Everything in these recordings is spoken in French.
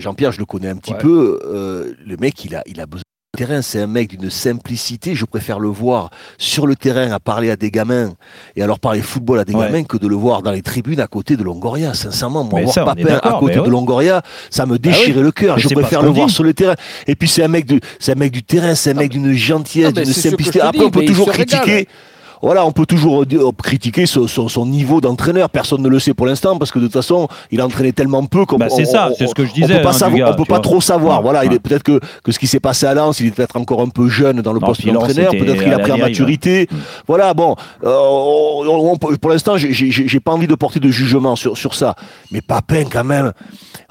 Jean-Pierre, je le connais un petit Ouais. peu. euh, le mec, il a, il a besoin de terrain. C'est un mec d'une simplicité. Je préfère le voir sur le terrain à parler à des gamins et leur parler football à des Ouais. gamins que de le voir dans les tribunes à côté de Longoria. Sincèrement, moi, Mais voir ça, Papin à côté de ouais. Longoria, ça me déchirait le cœur. Je préfère le voir dit. sur le terrain. Et puis c'est un mec du, c'est un mec du terrain, c'est un mec d'une gentillesse, d'une simplicité. Après, on peut toujours régale. Voilà, on peut toujours dire- critiquer son, son- son niveau d'entraîneur. Personne ne le sait pour l'instant parce que de toute façon, il a entraîné tellement peu qu'on Bah, c'est ça, c'est ce que je on disais, peut pas, hein, savoir- du gars, on peut pas vois. trop savoir. Ouais, voilà, il est peut-être que, que ce qui s'est passé à Lens, il est peut-être encore un peu jeune dans le Non, poste d'entraîneur. Peut-être qu'il a pris en maturité. Voilà, bon, euh, on- on- pour l'instant, j'ai- pas envie de porter de jugement sur, sur ça. Mais Papin, quand même,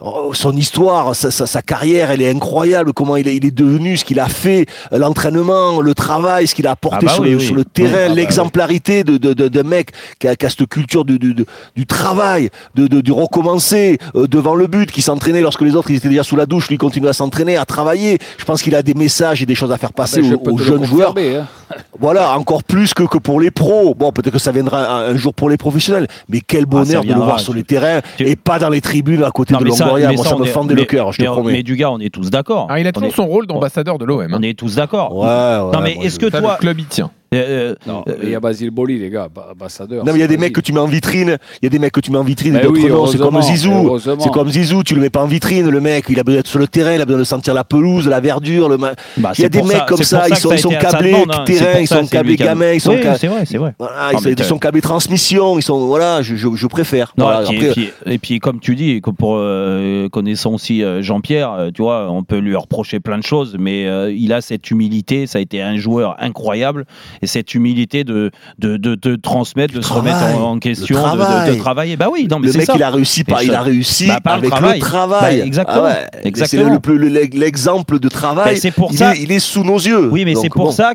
oh, son histoire, sa, sa- sa carrière, elle est incroyable. Comment il est, il est devenu, ce qu'il a fait, euh, l'entraînement, le travail, ce qu'il a apporté Ah bah sur, oui, le, oui. sur le Oui, terrain, ah bah l'exemplarité de, de, de, de mec qui a, qui a cette culture du, du, du- travail, de, de, du recommencer euh, devant le but, qui s'entraînait lorsque les autres ils étaient déjà sous la douche, lui il continue à s'entraîner, à travailler. Je pense qu'il a des messages et des choses à faire passer Ben, je aux, te jeunes joueurs. hein. Voilà, encore plus que, que pour les pros. Bon, peut-être que ça viendra un, un jour pour les professionnels, mais quel bonheur de le Ah, voir sur les terrains tu- et pas dans les tribunes à côté Non, de ça, Longoria. mais Moi, ça, me est- fendait mais- le cœur, je te mais, promets. Mais du gars, on est tous d'accord. Ah, il a toujours est- son rôle d'ambassadeur de l'OM. On est tous d'accord. Ouais, ouais, non, mais est-ce que Ça, toi. le club y tient. Euh, Non, euh, il y a Basile Boli, les gars, ba- ambassadeur. Non, mais il y a des mecs que tu mets en vitrine. Il y a des mecs que tu mets en vitrine. D'autres oui, non. C'est comme Zizou. C'est comme Zizou. Tu le mets pas en vitrine. Le mec, il a besoin d'être sur le terrain. Il a besoin de sentir la pelouse, la verdure. Le ma- bah, Il y a des mecs ça- comme ça. Ils sont, ça ils sont câblés demande, hein. Terrain. Ils sont câblés gamins. Ils sont Oui, ca- c'est vrai, c'est vrai. Ils, sont, câblés transmission. Ils sont, voilà, je, préfère. Et, puis, comme tu dis, euh, connaissant aussi euh, Jean-Pierre, euh, tu vois, on peut lui reprocher plein de choses, mais euh, il a cette humilité. Ça a été un joueur incroyable, et cette humilité de de, de, de transmettre, de se travail, remettre en, en question, de- de, de, travail. travailler. Bah oui, non, mais le mec, ça. il a réussi, par, il a réussi bah, par le avec travail. le travail. Bah, exactement. Ah ouais. Exactement. C'est le- le- le- l'exemple de travail. Bah, c'est pour il, ça- est, il est sous nos yeux. Oui, mais c'est pour bon. ça